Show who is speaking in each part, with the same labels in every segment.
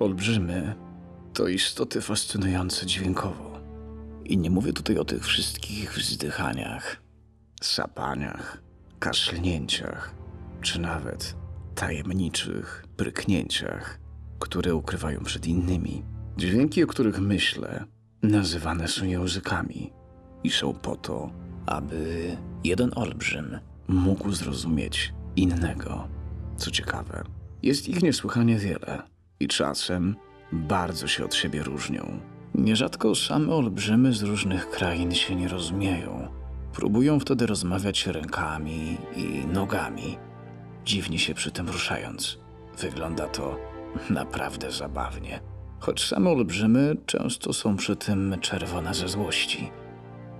Speaker 1: Olbrzymy to istoty fascynujące dźwiękowo. I nie mówię tutaj o tych wszystkich wzdychaniach, sapaniach, kaszlnięciach, czy nawet tajemniczych bryknięciach, które ukrywają przed innymi. Dźwięki, o których myślę, nazywane są językami i są po to, aby jeden olbrzym mógł zrozumieć innego. Co ciekawe, jest ich niesłychanie wiele i czasem bardzo się od siebie różnią. Nierzadko same olbrzymy z różnych krain się nie rozumieją. Próbują wtedy rozmawiać rękami i nogami, dziwnie się przy tym ruszając. Wygląda to naprawdę zabawnie. Choć same olbrzymy często są przy tym czerwone ze złości.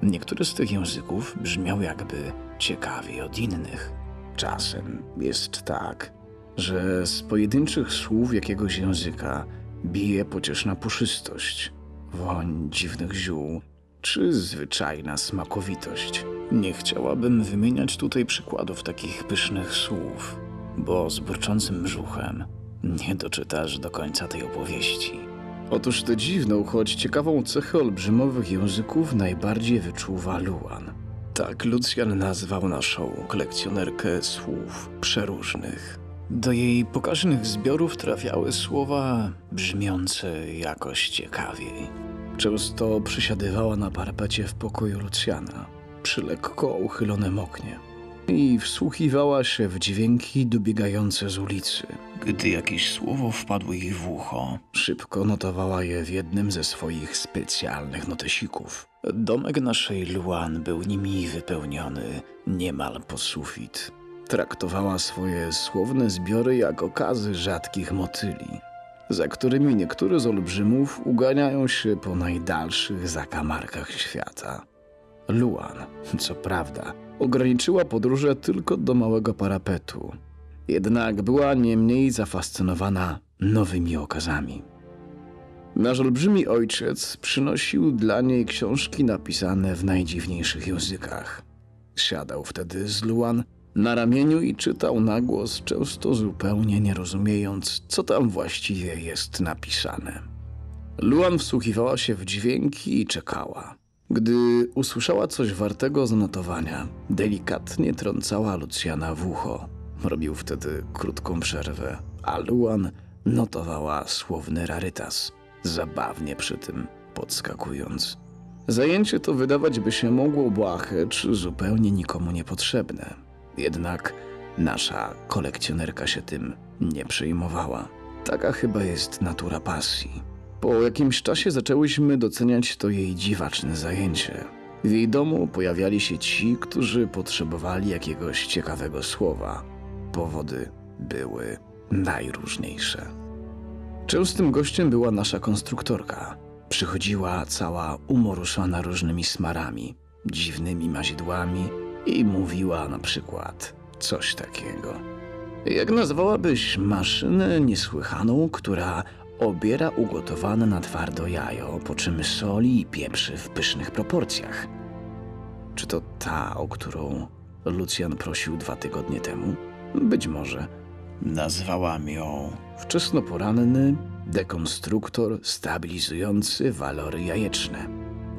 Speaker 1: Niektóre z tych języków brzmią jakby ciekawiej od innych. Czasem jest tak, że z pojedynczych słów jakiegoś języka bije pocieszna puszystość, woń dziwnych ziół czy zwyczajna smakowitość. Nie chciałabym wymieniać tutaj przykładów takich pysznych słów, bo z burczącym brzuchem nie doczytasz do końca tej opowieści. Otóż tę dziwną, choć ciekawą cechę olbrzymowych języków najbardziej wyczuwa Luan. Tak Lucjan nazwał naszą kolekcjonerkę słów przeróżnych. Do jej pokaźnych zbiorów trafiały słowa brzmiące jakoś ciekawiej. Często przysiadywała na parapecie w pokoju Lucjana, przy lekko uchylonym oknie i wsłuchiwała się w dźwięki dobiegające z ulicy. Gdy jakieś słowo wpadło jej w ucho, szybko notowała je w jednym ze swoich specjalnych notesików. Domek naszej Luan był nimi wypełniony niemal po sufit. Traktowała swoje słowne zbiory jak okazy rzadkich motyli, za którymi niektóre z olbrzymów uganiają się po najdalszych zakamarkach świata. Luan, co prawda, ograniczyła podróże tylko do małego parapetu, jednak była nie mniej zafascynowana nowymi okazami. Nasz olbrzymi ojciec przynosił dla niej książki napisane w najdziwniejszych językach. Siadał wtedy z Luan na ramieniu i czytał na głos, często zupełnie nie rozumiejąc, co tam właściwie jest napisane. Luan wsłuchiwała się w dźwięki i czekała. Gdy usłyszała coś wartego zanotowania, delikatnie trącała Lucjana w ucho. Robił wtedy krótką przerwę, a Luan notowała słowny rarytas, zabawnie przy tym podskakując. Zajęcie to wydawać by się mogło błahe czy zupełnie nikomu niepotrzebne. Jednak nasza kolekcjonerka się tym nie przejmowała. Taka chyba jest natura pasji. Po jakimś czasie zaczęłyśmy doceniać to jej dziwaczne zajęcie. W jej domu pojawiali się ci, którzy potrzebowali jakiegoś ciekawego słowa. Powody były najróżniejsze. Częstym gościem była nasza konstruktorka. Przychodziła cała umoruszona różnymi smarami, dziwnymi mazidłami i mówiła na przykład coś takiego. Jak nazwałabyś maszynę niesłychaną, która obiera ugotowane na twardo jajo, po czym soli i pieprzy w pysznych proporcjach? Czy to ta, o którą Lucjan prosił dwa tygodnie temu? Być może. Nazwałam ją wczesnoporanny dekonstruktor stabilizujący walory jajeczne.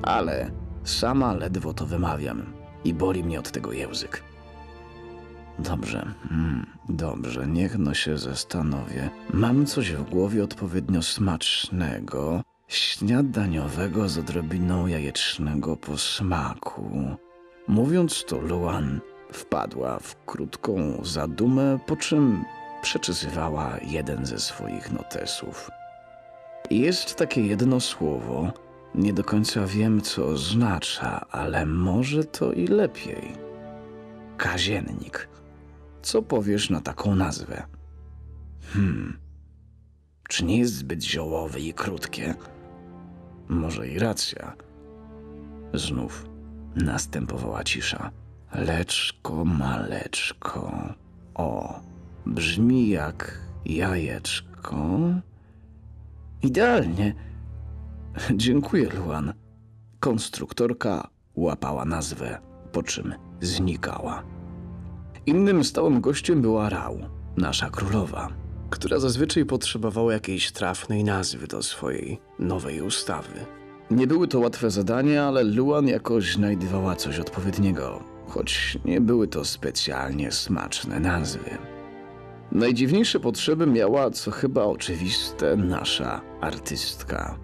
Speaker 1: Ale sama ledwo to wymawiam i boli mnie od tego język. Dobrze, mm, dobrze, niech no się zastanowię. Mam coś w głowie odpowiednio smacznego, śniadaniowego z odrobiną jajecznego posmaku. Mówiąc to, Luan wpadła w krótką zadumę, po czym przeczesywała jeden ze swoich notesów. Jest takie jedno słowo, nie do końca wiem, co oznacza, ale może to i lepiej. Kaziennik. Co powiesz na taką nazwę? Hmm. Czy nie jest zbyt ziołowe i krótkie? Może i racja. Znów następowała cisza. Leczko, maleczko. O, brzmi jak jajeczko. Idealnie. Dziękuję, Luan. Konstruktorka łapała nazwę, po czym znikała. Innym stałym gościem była Rał, nasza królowa. która zazwyczaj potrzebowała jakiejś trafnej nazwy do swojej nowej ustawy. Nie były to łatwe zadania, ale Luan jakoś znajdowała coś odpowiedniego, choć nie były to specjalnie smaczne nazwy. Najdziwniejsze potrzeby miała, co chyba oczywiste, nasza artystka.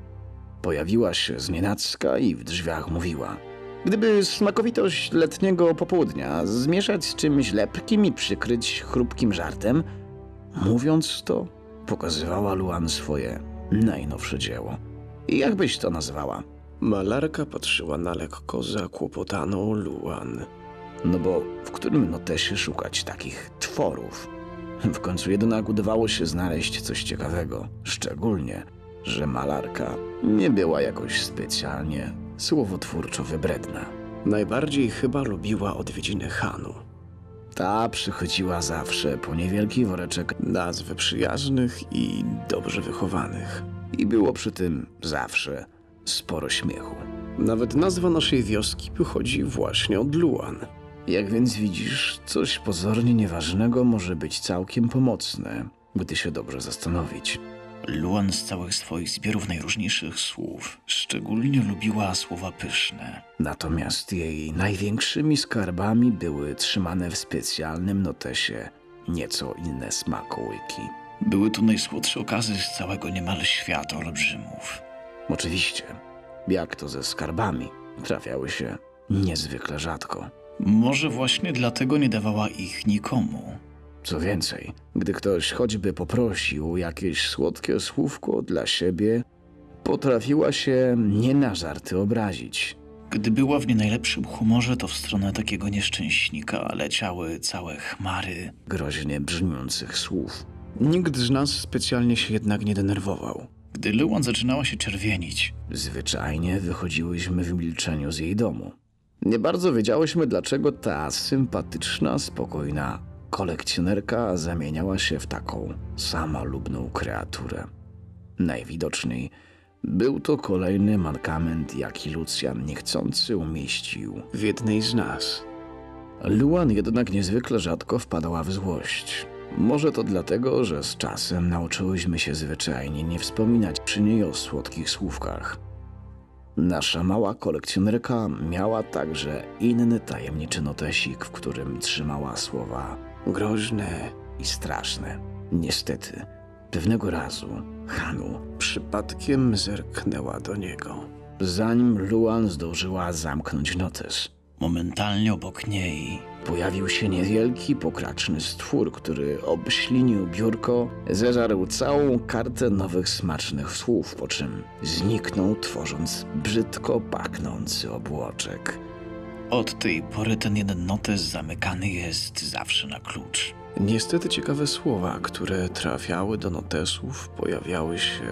Speaker 1: Pojawiła się znienacka i w drzwiach mówiła. Gdyby smakowitość letniego popołudnia zmieszać z czymś lepkim i przykryć chrupkim żartem, mówiąc to, pokazywała Luan swoje najnowsze dzieło. Jak byś to nazwała? Malarka patrzyła na lekko zakłopotaną Luan. No bo w którym notesie szukać takich tworów? W końcu jednak udawało się znaleźć coś ciekawego, szczególnie, że malarka nie była jakoś specjalnie słowotwórczo wybredna. Najbardziej chyba lubiła odwiedziny Hanu. Ta przychodziła zawsze po niewielki woreczek nazw przyjaznych i dobrze wychowanych. I było przy tym zawsze sporo śmiechu. Nawet nazwa naszej wioski pochodzi właśnie od Luan. Jak więc widzisz, coś pozornie nieważnego może być całkiem pomocne, gdy się dobrze zastanowić.
Speaker 2: Luan z całych swoich zbiorów najróżniejszych słów szczególnie lubiła słowa pyszne.
Speaker 1: Natomiast jej największymi skarbami były trzymane w specjalnym notesie nieco inne smakołyki.
Speaker 2: Były to najsłodsze okazy z całego niemal świata olbrzymów.
Speaker 1: Oczywiście, jak to ze skarbami, trafiały się niezwykle rzadko.
Speaker 2: Może właśnie dlatego nie dawała ich nikomu.
Speaker 1: Co więcej, gdy ktoś choćby poprosił jakieś słodkie słówko dla siebie, potrafiła się nie na żarty obrazić.
Speaker 2: Gdy była w nie najlepszym humorze, to w stronę takiego nieszczęśnika leciały całe chmary.
Speaker 1: groźnie brzmiących słów. Nikt z nas specjalnie się jednak nie denerwował.
Speaker 2: Gdy Luan zaczynała się czerwienić,
Speaker 1: Zwyczajnie wychodziłyśmy w milczeniu z jej domu. Nie bardzo wiedziałyśmy, dlaczego ta sympatyczna, spokojna kolekcjonerka zamieniała się w taką samalubną kreaturę. Najwidoczniej był to kolejny mankament, jaki Lucjan niechcący umieścił w jednej z nas. Luan jednak niezwykle rzadko wpadała w złość. Może to dlatego, że z czasem nauczyłyśmy się zwyczajnie nie wspominać przy niej o słodkich słówkach. Nasza mała kolekcjonerka miała także inny tajemniczy notesik, w którym trzymała słowa groźne i straszne. Niestety, pewnego razu Hanu przypadkiem zerknęła do niego. Zanim Luan zdążyła zamknąć notes,
Speaker 2: momentalnie obok niej
Speaker 1: pojawił się niewielki, pokraczny stwór, który obślinił biurko, zeżarł całą kartę nowych smacznych słów, po czym zniknął, tworząc brzydko pachnący obłoczek.
Speaker 2: Od tej pory ten jeden notes zamykany jest zawsze na klucz.
Speaker 1: Niestety ciekawe słowa, które trafiały do notesów, pojawiały się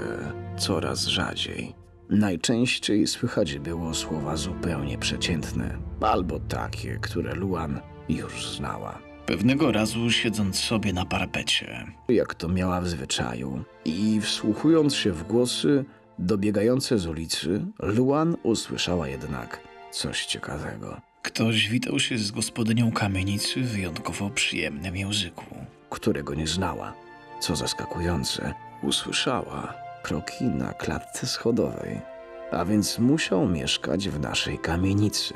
Speaker 1: coraz rzadziej. Najczęściej słychać było słowa zupełnie przeciętne, albo takie, które Luan już znała.
Speaker 2: Pewnego razu siedząc sobie na parapecie,
Speaker 1: jak to miała w zwyczaju. I wsłuchując się w głosy dobiegające z ulicy, Luan usłyszała jednak coś ciekawego,
Speaker 2: ktoś witał się z gospodynią kamienicy w wyjątkowo przyjemnym języku.
Speaker 1: którego nie znała. Co zaskakujące, usłyszała kroki na klatce schodowej, a więc musiał mieszkać w naszej kamienicy.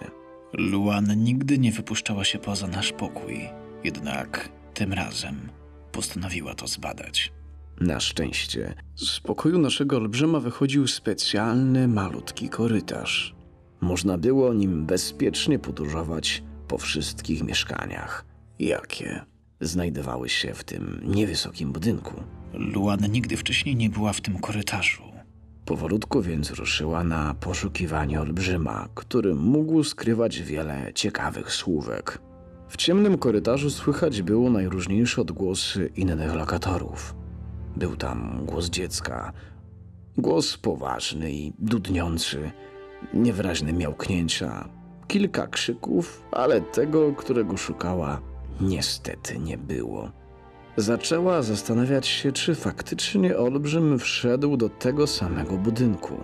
Speaker 2: Luan nigdy nie wypuszczała się poza nasz pokój, jednak tym razem postanowiła to zbadać.
Speaker 1: Na szczęście z pokoju naszego olbrzyma wychodził specjalny, malutki korytarz. Można było nim bezpiecznie podróżować po wszystkich mieszkaniach. Jakie znajdowały się w tym niewysokim budynku.
Speaker 2: Luan nigdy wcześniej nie była w tym korytarzu.
Speaker 1: Powolutku więc ruszyła na poszukiwanie olbrzyma, który mógł skrywać wiele ciekawych słówek. W ciemnym korytarzu słychać było najróżniejsze odgłosy innych lokatorów. Był tam głos dziecka, głos poważny i dudniący, niewyraźne miałknięcia, kilka krzyków, ale tego, którego szukała, niestety nie było. Zaczęła zastanawiać się, czy faktycznie olbrzym wszedł do tego samego budynku.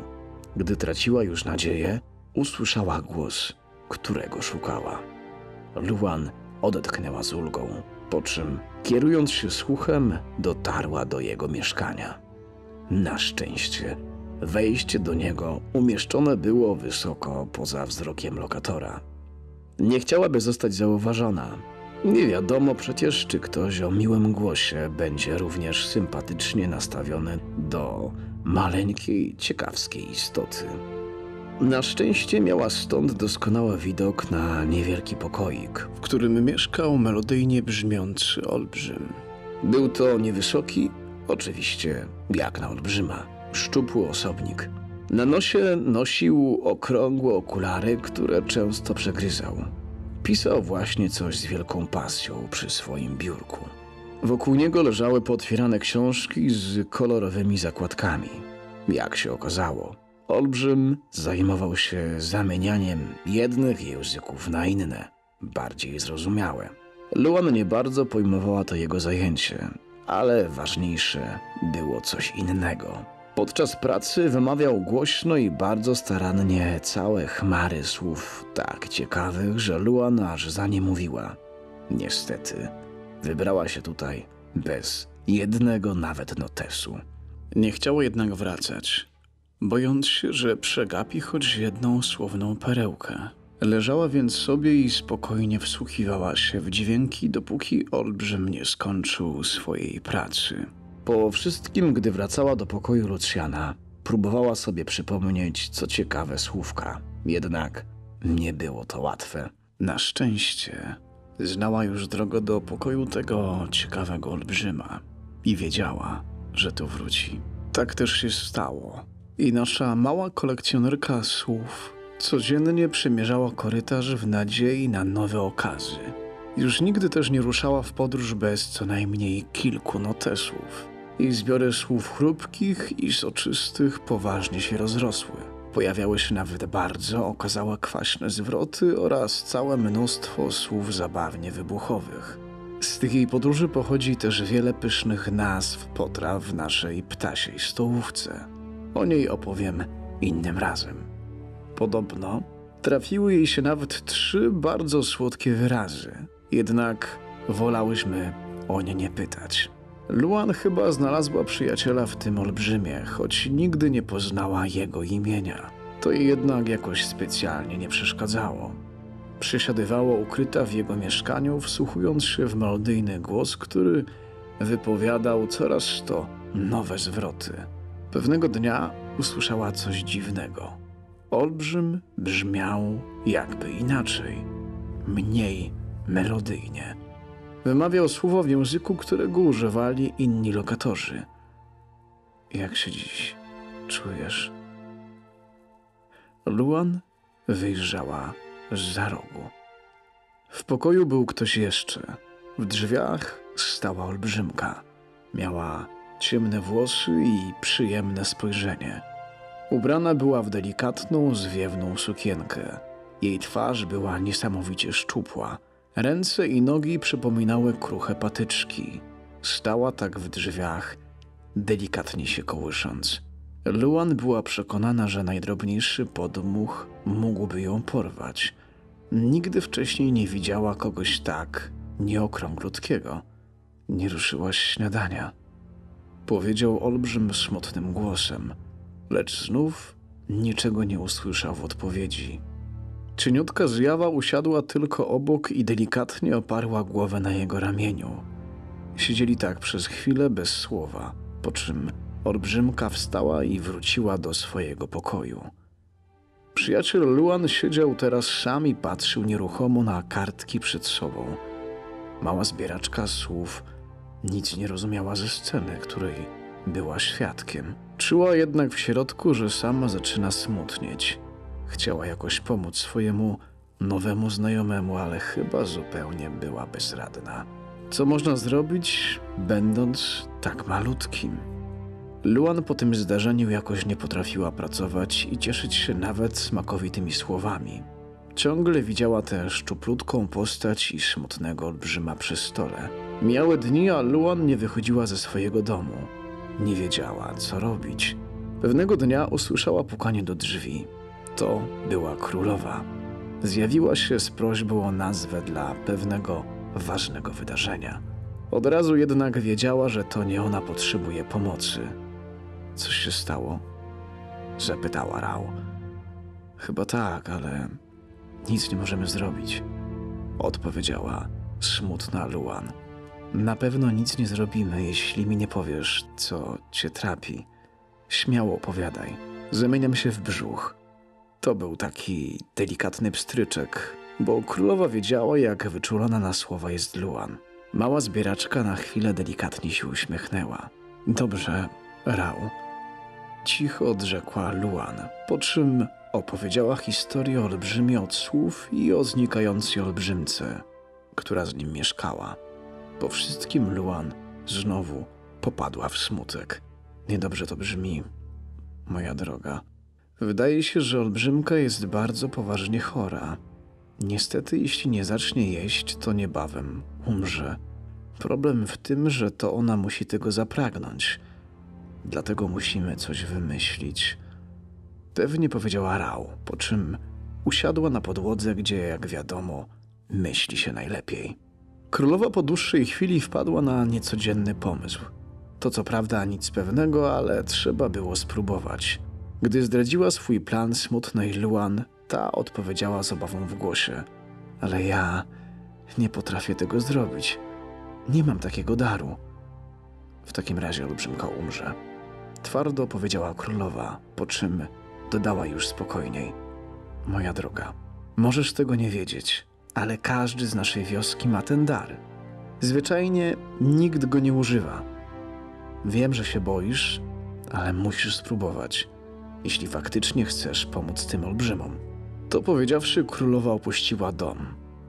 Speaker 1: Gdy traciła już nadzieję, usłyszała głos, którego szukała. Luan odetchnęła z ulgą. po czym, kierując się słuchem, dotarła do jego mieszkania. Na szczęście, wejście do niego umieszczone było wysoko poza wzrokiem lokatora. Nie chciałaby zostać zauważona. Nie wiadomo przecież, czy ktoś o miłym głosie będzie również sympatycznie nastawiony do maleńkiej, ciekawskiej istoty. Na szczęście miała stąd doskonały widok na niewielki pokoik, w którym mieszkał melodyjnie brzmiący olbrzym. Był to niewysoki, oczywiście jak na olbrzyma, szczupły osobnik. Na nosie nosił okrągłe okulary, które często przegryzał. Pisał właśnie coś z wielką pasją przy swoim biurku. Wokół niego leżały pootwierane książki z kolorowymi zakładkami. Jak się okazało, Olbrzym zajmował się zamienianiem jednych języków na inne, bardziej zrozumiałe. Luan nie bardzo pojmowała to jego zajęcie, ale ważniejsze było coś innego. Podczas pracy wymawiał głośno i bardzo starannie całe chmary słów tak ciekawych, że Luan aż za nie mówiła. Niestety, wybrała się tutaj bez jednego nawet notesu. Nie chciała jednak wracać, bojąc się, że przegapi choć jedną słowną perełkę. Leżała więc sobie i spokojnie wsłuchiwała się w dźwięki, dopóki olbrzym nie skończył swojej pracy. Po wszystkim, gdy wracała do pokoju Lucjana, próbowała sobie przypomnieć co ciekawe słówka. Jednak nie było to łatwe. Na szczęście znała już drogę do pokoju tego ciekawego olbrzyma i wiedziała, że tu wróci. Tak też się stało. I nasza mała kolekcjonerka słów codziennie przemierzała korytarz w nadziei na nowe okazy. Już nigdy też nie ruszała w podróż bez co najmniej kilku notesów. Jej zbiory słów chrupkich i soczystych poważnie się rozrosły. Pojawiały się nawet bardzo okazałe kwaśne zwroty oraz całe mnóstwo słów zabawnie wybuchowych. Z tych jej podróży pochodzi też wiele pysznych nazw potraw w naszej ptasiej stołówce. O niej opowiem innym razem. Podobno trafiły jej się nawet trzy bardzo słodkie wyrazy, jednak wolałyśmy o nie nie pytać. Luan chyba znalazła przyjaciela w tym olbrzymie, choć nigdy nie poznała jego imienia. To jej jednak jakoś specjalnie nie przeszkadzało. Przysiadywała ukryta w jego mieszkaniu, wsłuchując się w melodyjny głos, który wypowiadał coraz to nowe zwroty. Pewnego dnia usłyszała coś dziwnego. Olbrzym brzmiał jakby inaczej, mniej melodyjnie. Wymawiał słowa w języku, którego używali inni lokatorzy. Jak się dziś czujesz? Luan wyjrzała z rogu. W pokoju był ktoś jeszcze. W drzwiach stała olbrzymka. Miała ciemne włosy i przyjemne spojrzenie. Ubrana była w delikatną, zwiewną sukienkę. Jej twarz była niesamowicie szczupła. Ręce i nogi przypominały kruche patyczki. Stała tak w drzwiach, delikatnie się kołysząc. Luan była przekonana, że najdrobniejszy podmuch mógłby ją porwać. Nigdy wcześniej nie widziała kogoś tak nieokrąglutkiego. Nie ruszyłaś śniadania. Powiedział olbrzym smutnym głosem, lecz znów niczego nie usłyszał w odpowiedzi. Cieniutka zjawa usiadła tylko obok i delikatnie oparła głowę na jego ramieniu. Siedzieli tak przez chwilę bez słowa, po czym olbrzymka wstała i wróciła do swojego pokoju. Przyjaciel Luan siedział teraz sam i patrzył nieruchomo na kartki przed sobą. Mała zbieraczka słów nic nie rozumiała ze sceny, której była świadkiem. Czuła jednak w środku, że sama zaczyna smutnieć. Chciała jakoś pomóc swojemu nowemu znajomemu, ale chyba zupełnie była bezradna. Co można zrobić, będąc tak malutkim? Luan po tym zdarzeniu jakoś nie potrafiła pracować i cieszyć się nawet smakowitymi słowami. Ciągle widziała tę szczuplutką postać i smutnego olbrzyma przy stole. Miały dni, a Luan nie wychodziła ze swojego domu. Nie wiedziała, co robić. Pewnego dnia usłyszała pukanie do drzwi. To była królowa. Zjawiła się z prośbą o nazwę dla pewnego ważnego wydarzenia. Od razu jednak wiedziała, że to nie ona potrzebuje pomocy. Coś się stało? Zapytała Rał. Chyba tak, ale nic nie możemy zrobić. Odpowiedziała smutna Luan. Na pewno nic nie zrobimy, jeśli mi nie powiesz, co cię trapi. Śmiało opowiadaj. Zamieniam się w brzuch. To był taki delikatny pstryczek, bo królowa wiedziała, jak wyczulona na słowa jest Luan. Mała zbieraczka na chwilę delikatnie się uśmiechnęła. Dobrze, Rał. Cicho odrzekła Luan, po czym opowiedziała historię o olbrzymie od słów i o znikającej olbrzymce, która z nim mieszkała. Po wszystkim Luan znowu popadła w smutek. Niedobrze to brzmi, moja droga. Wydaje się, że olbrzymka jest bardzo poważnie chora. Niestety, jeśli nie zacznie jeść, to niebawem umrze. Problem w tym, że to ona musi tego zapragnąć. Dlatego musimy coś wymyślić. Pewnie powiedziała Rał, po czym usiadła na podłodze, gdzie, jak wiadomo, myśli się najlepiej. Królowa po dłuższej chwili wpadła na niecodzienny pomysł. To co prawda nic pewnego, ale trzeba było spróbować. Gdy zdradziła swój plan smutnej Luan, ta odpowiedziała z obawą w głosie. Ale ja nie potrafię tego zrobić. Nie mam takiego daru. W takim razie olbrzymka umrze. Twardo powiedziała królowa, po czym dodała już spokojniej. Moja droga, możesz tego nie wiedzieć, ale każdy z naszej wioski ma ten dar. Zwyczajnie nikt go nie używa. Wiem, że się boisz, ale musisz spróbować, jeśli faktycznie chcesz pomóc tym olbrzymom. To powiedziawszy, królowa opuściła dom.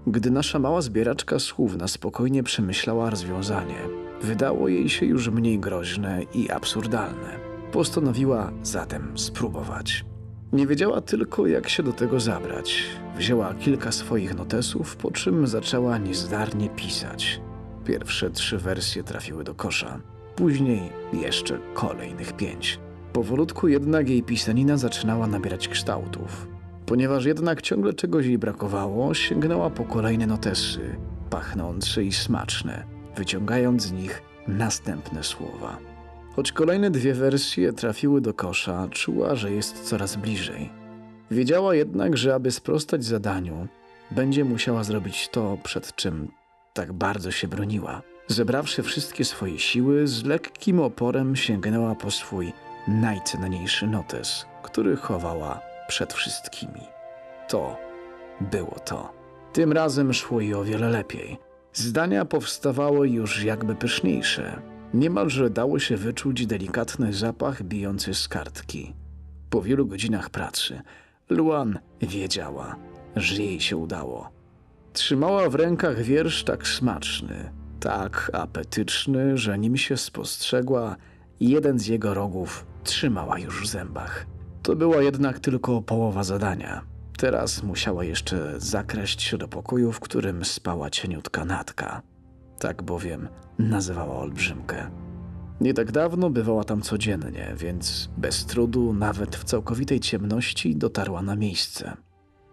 Speaker 1: Gdy nasza mała zbieraczka słów na spokojnie przemyślała rozwiązanie, wydało jej się już mniej groźne i absurdalne. Postanowiła zatem spróbować. Nie wiedziała tylko, jak się do tego zabrać. Wzięła kilka swoich notesów, po czym zaczęła niezdarnie pisać. Pierwsze trzy wersje trafiły do kosza, później jeszcze kolejnych pięć. Powolutku jednak jej pisanina zaczynała nabierać kształtów. Ponieważ jednak ciągle czegoś jej brakowało, sięgnęła po kolejne notesy, pachnące i smaczne, wyciągając z nich następne słowa. Choć kolejne dwie wersje trafiły do kosza, czuła, że jest coraz bliżej. Wiedziała jednak, że aby sprostać zadaniu, będzie musiała zrobić to, przed czym tak bardzo się broniła. Zebrawszy wszystkie swoje siły, z lekkim oporem sięgnęła po swój najcenniejszy notes, który chowała przed wszystkimi. To było to. Tym razem szło jej o wiele lepiej. Zdania powstawały już jakby pyszniejsze. Niemalże dało się wyczuć delikatny zapach bijący z kartki. Po wielu godzinach pracy Luan wiedziała, że jej się udało. Trzymała w rękach wiersz tak smaczny, tak apetyczny, że nim się spostrzegła, jeden z jego rogów trzymała już w zębach. To była jednak tylko połowa zadania. Teraz musiała jeszcze zakraść się do pokoju, w którym spała cieniutka natka. Tak bowiem nazywała olbrzymkę. Nie tak dawno bywała tam codziennie, więc bez trudu, nawet w całkowitej ciemności, dotarła na miejsce.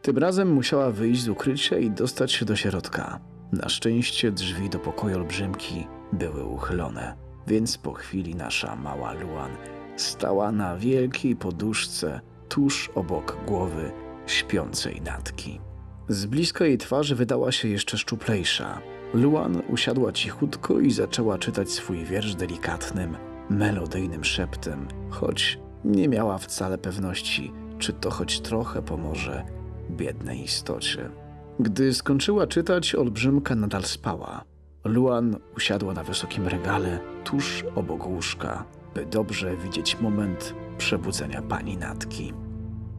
Speaker 1: Tym razem musiała wyjść z ukrycia i dostać się do środka. Na szczęście drzwi do pokoju olbrzymki były uchylone, więc po chwili nasza mała Luan stała na wielkiej poduszce tuż obok głowy śpiącej natki. Z bliska jej twarzy wydała się jeszcze szczuplejsza. Luan usiadła cichutko i zaczęła czytać swój wiersz delikatnym, melodyjnym szeptem, choć nie miała wcale pewności, czy to choć trochę pomoże biednej istocie. Gdy skończyła czytać, olbrzymka nadal spała. Luan usiadła na wysokim regale tuż obok łóżka, by dobrze widzieć moment przebudzenia pani Natki.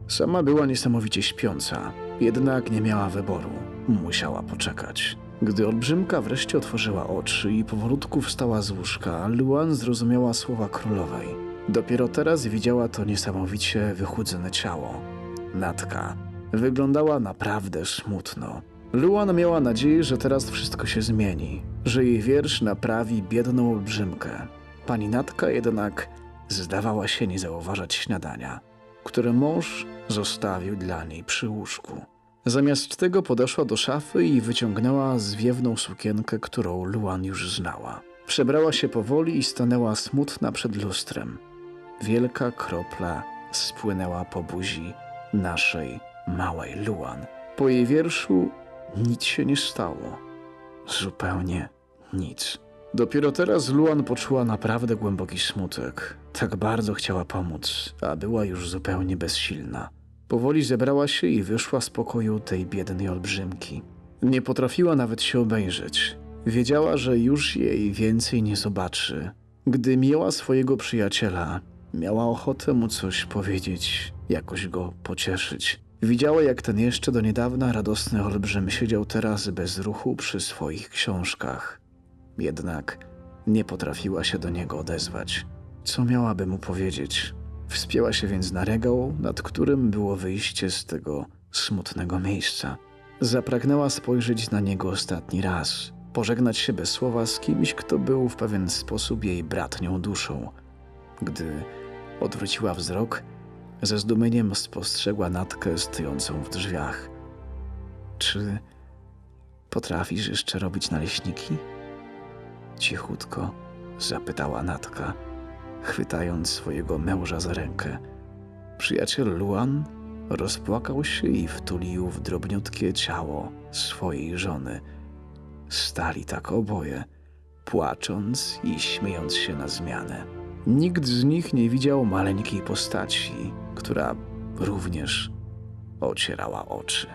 Speaker 1: Sama była niesamowicie śpiąca, jednak nie miała wyboru. Musiała poczekać. Gdy olbrzymka wreszcie otworzyła oczy i powolutku wstała z łóżka, Luan zrozumiała słowa królowej. Dopiero teraz widziała to niesamowicie wychudzone ciało. Natka wyglądała naprawdę smutno. Luan miała nadzieję, że teraz wszystko się zmieni, że jej wiersz naprawi biedną olbrzymkę. Pani Natka jednak zdawała się nie zauważać śniadania, które mąż zostawił dla niej przy łóżku. Zamiast tego podeszła do szafy i wyciągnęła zwiewną sukienkę, którą Luan już znała. Przebrała się powoli i stanęła smutna przed lustrem. Wielka kropla spłynęła po buzi naszej małej Luan. Po jej wierszu nic się nie stało. Zupełnie nic. Dopiero teraz Luan poczuła naprawdę głęboki smutek. Tak bardzo chciała pomóc, a była już zupełnie bezsilna. Powoli zebrała się i wyszła z pokoju tej biednej olbrzymki. Nie potrafiła nawet się obejrzeć. Wiedziała, że już jej więcej nie zobaczy. Gdy miała swojego przyjaciela, miała ochotę mu coś powiedzieć, jakoś go pocieszyć. Widziała, jak ten jeszcze do niedawna radosny olbrzym siedział teraz bez ruchu przy swoich książkach. Jednak nie potrafiła się do niego odezwać. Co miałaby mu powiedzieć? Wspięła się więc na regał, nad którym było wyjście z tego smutnego miejsca. Zapragnęła spojrzeć na niego ostatni raz, pożegnać się bez słowa z kimś, kto był w pewien sposób jej bratnią duszą. Gdy odwróciła wzrok, ze zdumieniem spostrzegła Natkę stojącą w drzwiach. Czy potrafisz jeszcze robić naleśniki? Cichutko zapytała Natka, chwytając swojego męża za rękę. Przyjaciel Luan rozpłakał się i wtulił w drobniutkie ciało swojej żony. Stali tak oboje, płacząc i śmiejąc się na zmianę. Nikt z nich nie widział maleńkiej postaci, która również ocierała oczy.